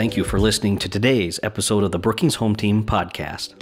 Thank you for listening to today's episode of the Brookings Home Team podcast.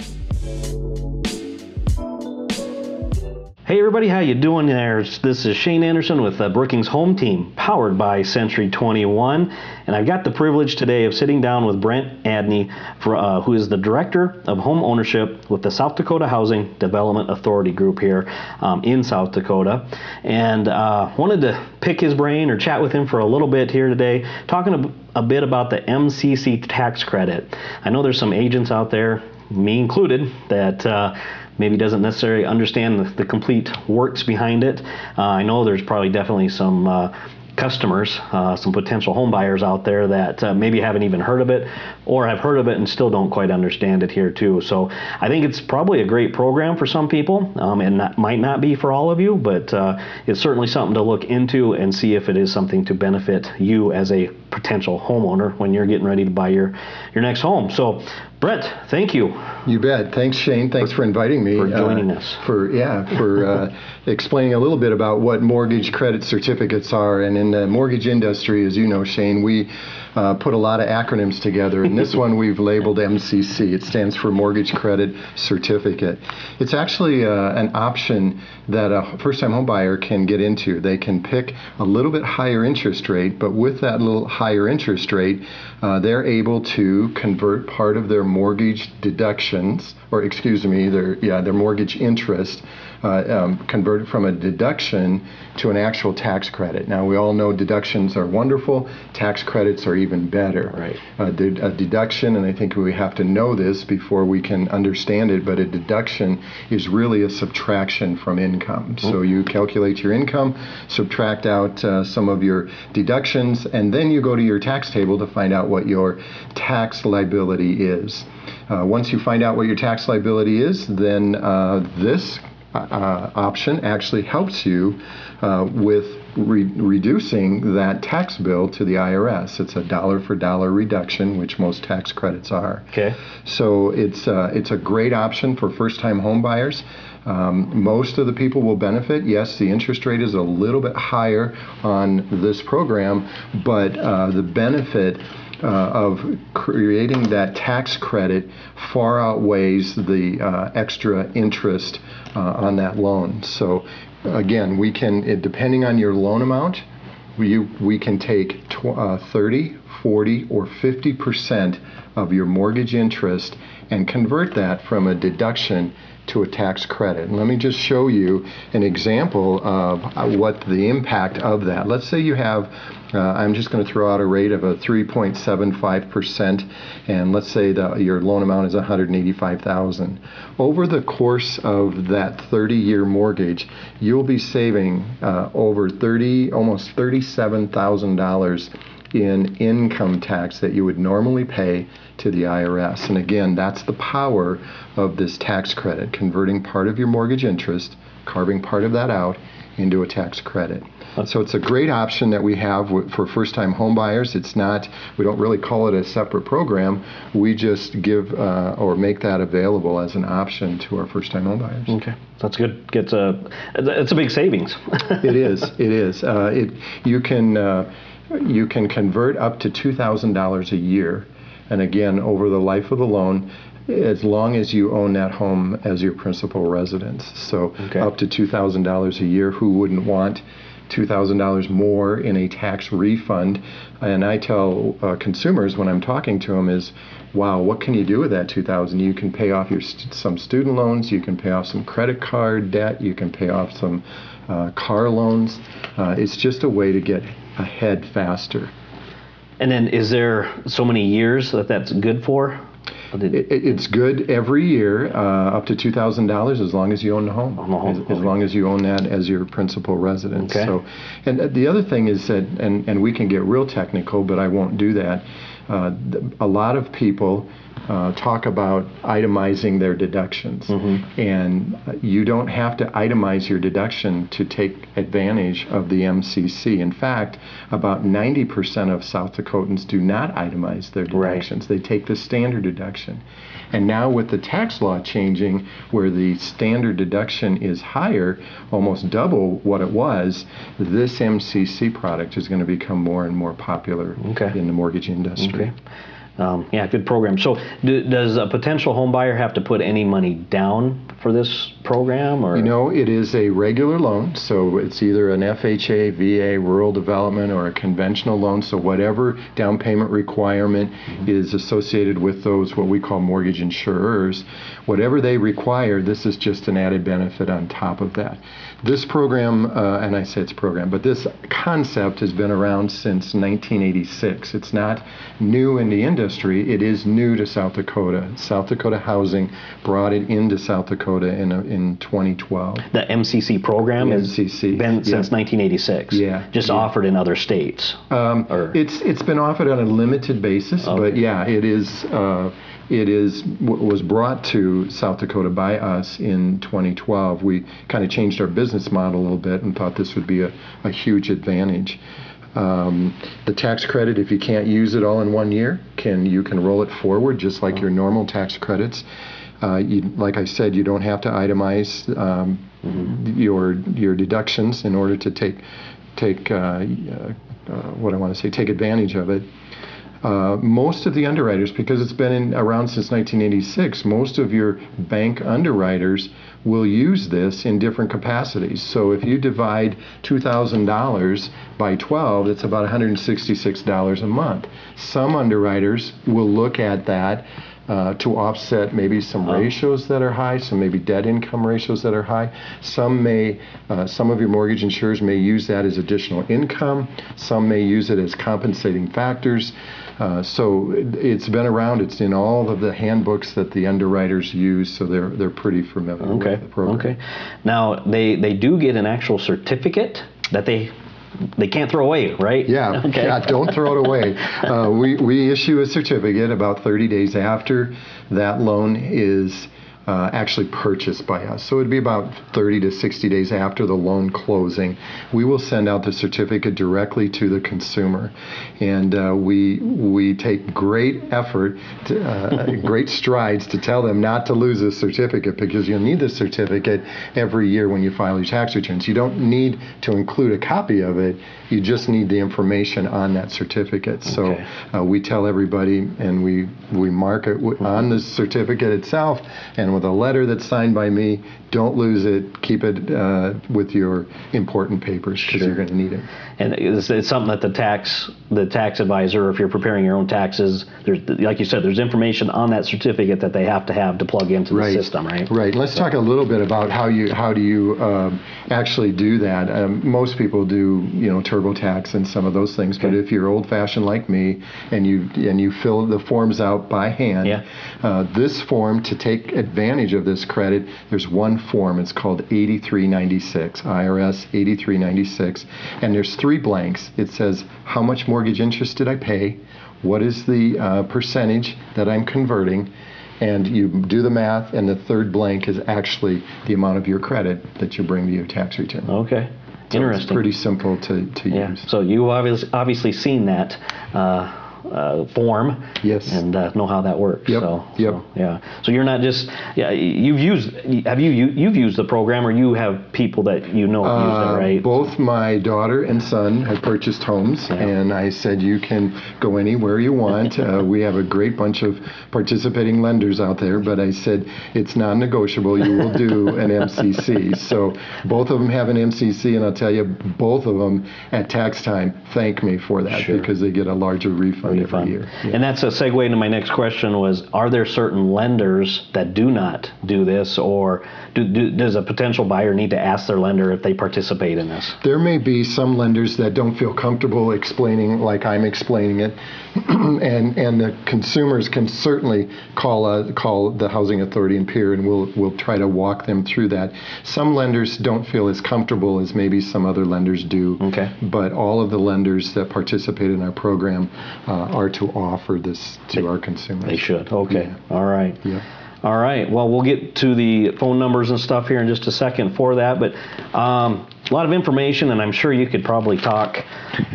Hey everybody, how you doing there? This is Shane Anderson with the Brookings Home Team, powered by Century 21, and I've got the privilege today of sitting down with Brent Adney, for, uh, who is the Director of Home Ownership with the South Dakota Housing Development Authority Group here um, in South Dakota, and uh, wanted to pick his brain or chat with him for a little bit here today, talking a, bit about the MCC tax credit. I know there's some agents out there me included, that uh, maybe doesn't necessarily understand the, the complete works behind it. Uh, I know there's probably definitely some uh, customers, uh, some potential home buyers out there that uh, maybe haven't even heard of it or have heard of it and still don't quite understand it here too. So I think it's probably a great program for some people um, and that might not be for all of you, but uh, it's certainly something to look into and see if it is something to benefit you as a potential homeowner when you're getting ready to buy your, your next home. So Brent, thank you. You bet. Thanks, Shane. Thanks for, for inviting me. For joining uh, us. For yeah, for uh, explaining a little bit about what mortgage credit certificates are. And in the mortgage industry, as you know, Shane, we uh, put a lot of acronyms together. And this one we've labeled MCC. It stands for Mortgage Credit Certificate. It's actually uh, an option that a first-time homebuyer can get into. They can pick a little bit higher interest rate, but with that little higher interest rate, uh, they're able to convert part of their mortgage deductions, or excuse me, their yeah their mortgage interest uh, um, converted from a deduction to an actual tax credit. Now, we all know deductions are wonderful, tax credits are even better. Right. Uh, de- a deduction, and I think we have to know this before we can understand it, but a deduction is really a subtraction from income. Mm-hmm. So you calculate your income, subtract out uh, some of your deductions, and then you go to your tax table to find out what your tax liability is. Uh, once you find out what your tax liability is, then uh, this uh, option actually helps you uh, with re- reducing that tax bill to the IRS. It's a dollar for dollar reduction, which most tax credits are. Okay. So it's uh, it's a great option for first time home buyers. Um, most of the people will benefit. Yes, the interest rate is a little bit higher on this program, but uh, the benefit uh, of creating that tax credit far outweighs the uh, extra interest uh, on that loan. So again, we can, depending on your loan amount, we, we can take tw- uh, 30, 40, or 50 percent of your mortgage interest and convert that from a deduction to a tax credit. And let me just show you an example of what the impact of that. Let's say you have, uh, I'm just going to throw out a rate of a 3.75%, and let's say that your loan amount is 185,000. Over the course of that 30-year mortgage, you'll be saving uh, over 30, almost $37,000 in income tax that you would normally pay to the IRS. And again, that's the power of this tax credit, converting part of your mortgage interest, carving part of that out into a tax credit. So it's a great option that we have for first-time homebuyers. It's not, we don't really call it a separate program. We just give uh, or make that available as an option to our first-time homebuyers. Okay, that's good. Gets a, it's a big savings. it is. It is. Uh, it you can. Uh, you can convert up to $2,000 a year. And again, over the life of the loan, as long as you own that home as your principal residence. So okay. up to $2,000 a year. Who wouldn't want $2,000 more in a tax refund? And I tell uh, consumers when I'm talking to them is, wow, what can you do with that 2000 You can pay off your st- some student loans, you can pay off some credit card debt, you can pay off some uh, car loans. Uh, it's just a way to get ahead faster. And then, is there so many years that that's good for? It, it's good every year, uh, up to two thousand dollars, as long as you own the home. home. As, as, long as you own that as your principal residence. Okay. So, and the other thing is that, and and we can get real technical, but I won't do that. Uh, a lot of people uh, talk about itemizing their deductions. Mm-hmm. And you don't have to itemize your deduction to take advantage of the MCC. In fact, about 90% of South Dakotans do not itemize their deductions, right. they take the standard deduction. And now, with the tax law changing, where the standard deduction is higher, almost double what it was, this MCC product is going to become more and more popular okay. in the mortgage industry. Okay. Um, yeah, good program. So, do, does a potential home buyer have to put any money down for this program, or You know, it is a regular loan, so it's either an FHA, VA, rural development, or a conventional loan. So whatever down payment requirement is associated with those, what we call mortgage insurers, whatever they require, this is just an added benefit on top of that. This program, uh, and I say it's program, but this concept has been around since 1986. It's not new in the industry, it is new to South Dakota. South Dakota Housing brought it into South Dakota in, a, in 2012. the MCC program has MCC, been yeah. since 1986? Yeah, just yeah. offered in other states. Um, Or- it's it's been offered on a limited basis, but yeah, it is uh, it is was brought to South Dakota by us in 2012. We kind of changed our business model a little bit and thought this would be a, a huge advantage. Um, the tax credit, if you can't use it all in one year, can you can roll it forward just like your normal tax credits. Uh, you, like I said, you don't have to itemize um, your your deductions in order to take take uh, uh, uh, what I want to say take advantage of it. Uh, most of the underwriters, because it's been in, around since 1986, most of your bank underwriters will use this in different capacities. So if you divide $2,000 by 12, it's about $166 a month. Some underwriters will look at that uh, to offset maybe some ratios that are high, some maybe debt income ratios that are high. Some may, uh, some of your mortgage insurers may use that as additional income. Some may use it as compensating factors. Uh, so it, it's been around. It's in all of the handbooks that the underwriters use, so they're they're pretty familiar Okay. with the program. Okay. Now they they do get an actual certificate that they they can't throw away, right? Yeah, Okay. yeah, don't throw it away. Uh, we, we issue a certificate about 30 days after that loan is uh, actually purchased by us. So it'd be about 30 to 60 days after the loan closing. We will send out the certificate directly to the consumer. And uh, we, we take great effort, to, uh, great strides to tell them not to lose this certificate because you'll need this certificate every year when you file your tax returns. You don't need to include a copy of it, you just need the information on that certificate. So Okay. uh, we tell everybody and we, we mark it on the certificate itself and with a letter that's signed by me. Don't lose it. Keep it uh, with your important papers because you're going to need it. And it's, it's something that the tax the tax advisor, if you're preparing your own taxes, there's like you said, there's information on that certificate that they have to have to plug into the system, right? Right. Let's talk a little bit about how you how do you um, actually do that. Um, most people do you know TurboTax and some of those things, but if you're old-fashioned like me and you and you fill the forms out by hand, Yeah. uh, this form to take advantage of this credit, there's one form. It's called 8396, IRS 8396, and there's three blanks. It says how much mortgage interest did I pay, what is the uh, percentage that I'm converting, and you do the math, and the third blank is actually the amount of your credit that you bring to your tax return. Okay. So Interesting. It's pretty simple to, to Yeah. use. So you've obviously obviously seen that uh, uh, form. Yes. And uh, know how that works. Yep, So, yep. so, yeah. So you're not just yeah. You've used have you, you you've used the program or you have people that you know have used Uh, it right? Both my daughter and son have purchased homes, Yeah. and I said you can go anywhere you want. uh, we have a great bunch of participating lenders out there, but I said it's non-negotiable. You will do an MCC. So both of them have an MCC, and I'll tell you, both of them at tax time thank me for that Sure. because they get a larger refund, Year. And that's a segue into my next question was, are there certain lenders that do not do this or do, do, does a potential buyer need to ask their lender if they participate in this? There may be some lenders that don't feel comfortable explaining like I'm explaining it, and and the consumers can certainly call uh, call the housing authority and Pierre, and we'll we'll try to walk them through that. Some lenders don't feel as comfortable as maybe some other lenders do. Okay. But all of the lenders that participate in our program uh, Uh, are to offer this to our consumers. They should. Okay. All right. Yeah. All right. Well, we'll get to the phone numbers and stuff here in just a second for that. But um, a lot of information, and I'm sure you could probably talk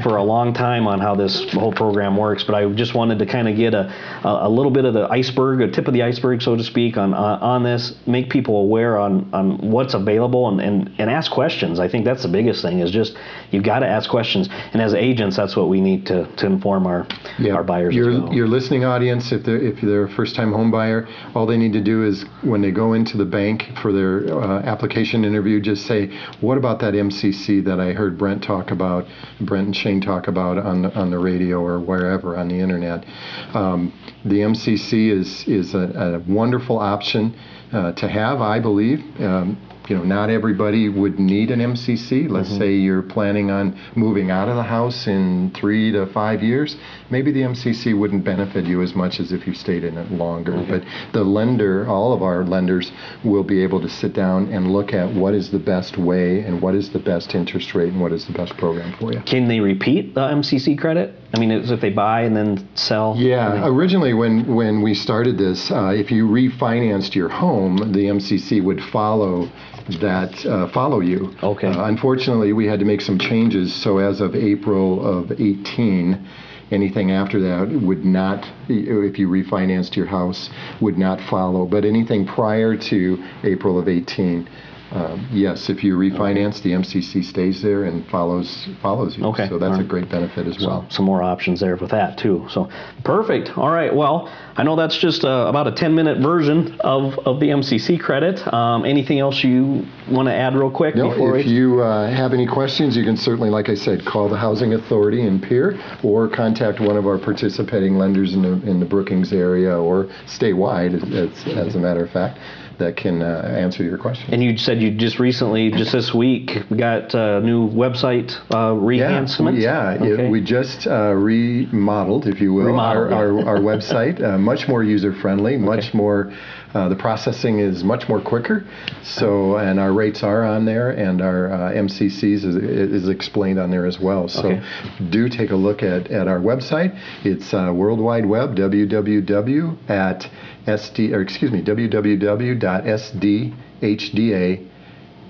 for a long time on how this whole program works. But I just wanted to kind of get a, a, little bit of the iceberg, a tip of the iceberg, so to speak, on on, on this. Make people aware on, on what's available and, and, and ask questions. I think that's the biggest thing is just you've got to ask questions. And as agents, that's what we need to, to inform our our buyers. Your, as well. your listening audience, if they're if they're a first-time home buyer, all they need to do is when they go into the bank for their uh, application interview, just say, "What about that MCC that I heard Brent talk about, Brent and Shane talk about on the, on the radio or wherever on the internet?" Um, the MCC is is a, a wonderful option uh, to have, I believe. Um, you know, not everybody would need an MCC. Let's Mm-hmm. say you're planning on moving out of the house in three to five years. Maybe the MCC wouldn't benefit you as much as if you stayed in it longer. Mm-hmm. But the lender, all of our lenders, will be able to sit down and look at what is the best way and what is the best interest rate and what is the best program for you. Can they repeat the MCC credit? I mean, if they buy and then sell. Yeah, originally when, when we started this, uh, if you refinanced your home, the MCC would follow that uh, follow you. Okay. Uh, unfortunately, we had to make some changes. So as of April of 18, anything after that would not, if you refinanced your house, would not follow. But anything prior to April of 18. Um, yes, if you refinance, the MCC stays there and follows follows you. Okay, So that's all a right. great benefit as well. some more options there with that too. So perfect. All right. Well, I know that's just uh, about a 10 minute version of, of the MCC credit. Um, anything else you want to add real quick No, before if we? you uh, have any questions, you can certainly, like I said, call the Housing Authority in Pierre or contact one of our participating lenders in the, in the Brookings area or statewide, as, as a matter of fact, that can uh, answer your question. and you said you just recently, just this week, got a new website uh, reenhancement. Yeah, it- Okay. we just uh, remodeled, if you will, Remodeled, our, yeah. our, our website. Uh, much more user friendly, much more. Uh, the processing is much more quicker. So, and our rates are on there, and our uh, MCCs is, is explained on there as well. So, Okay. do take a look at, at our website. It's uh, World Wide Web, www at sd or excuse me, www.sdhda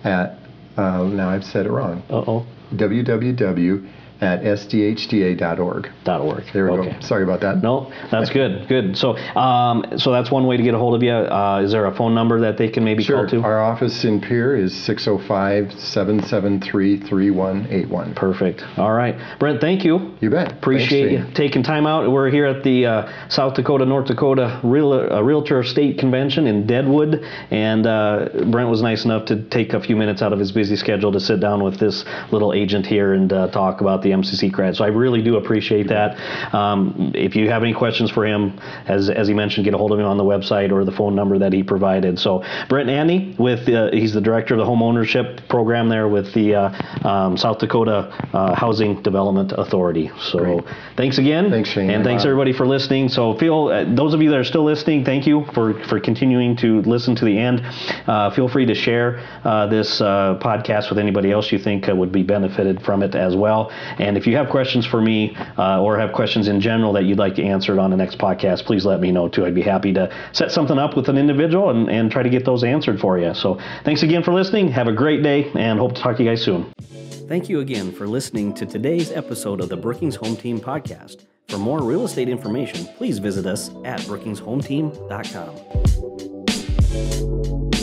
at uh, now I've said it wrong Uh-oh. www at sdhda.org. Dot org. There we okay. go. Sorry about that. No, that's good. Good. So, um, so that's one way to get a hold of you. Uh, is there a phone number that they can maybe Sure. call to? Our office in Pierre is 605 773 3181. Perfect. All right, Brent. Thank you. You bet. Appreciate Thanks, you taking time out. We're here at the uh, South Dakota North Dakota Real, uh, Realtor State Convention in Deadwood, and uh, Brent was nice enough to take a few minutes out of his busy schedule to sit down with this little agent here and uh, talk about the MCC credit. So I really do appreciate that. Um, if you have any questions for him, as as he mentioned, get a hold of him on the website or the phone number that he provided. So Brent Adney, with uh, he's the director of the home ownership program there with the uh, um, South Dakota uh, Housing Development Authority. So Great. thanks again. Thanks, Shane. And thanks everybody for listening. So feel uh, those of you that are still listening, thank you for for continuing to listen to the end. Uh, feel free to share uh, this uh, podcast with anybody else you think uh, would be benefited from it as well. And if you have questions for me uh, or have questions in general that you'd like to answer on the next podcast, please let me know too. I'd be happy to set something up with an individual and, and try to get those answered for you. So thanks again for listening. Have a great day and hope to talk to you guys soon. Thank you again for listening to today's episode of the Brookings Home Team podcast. For more real estate information, please visit us at brookingshometeam.com.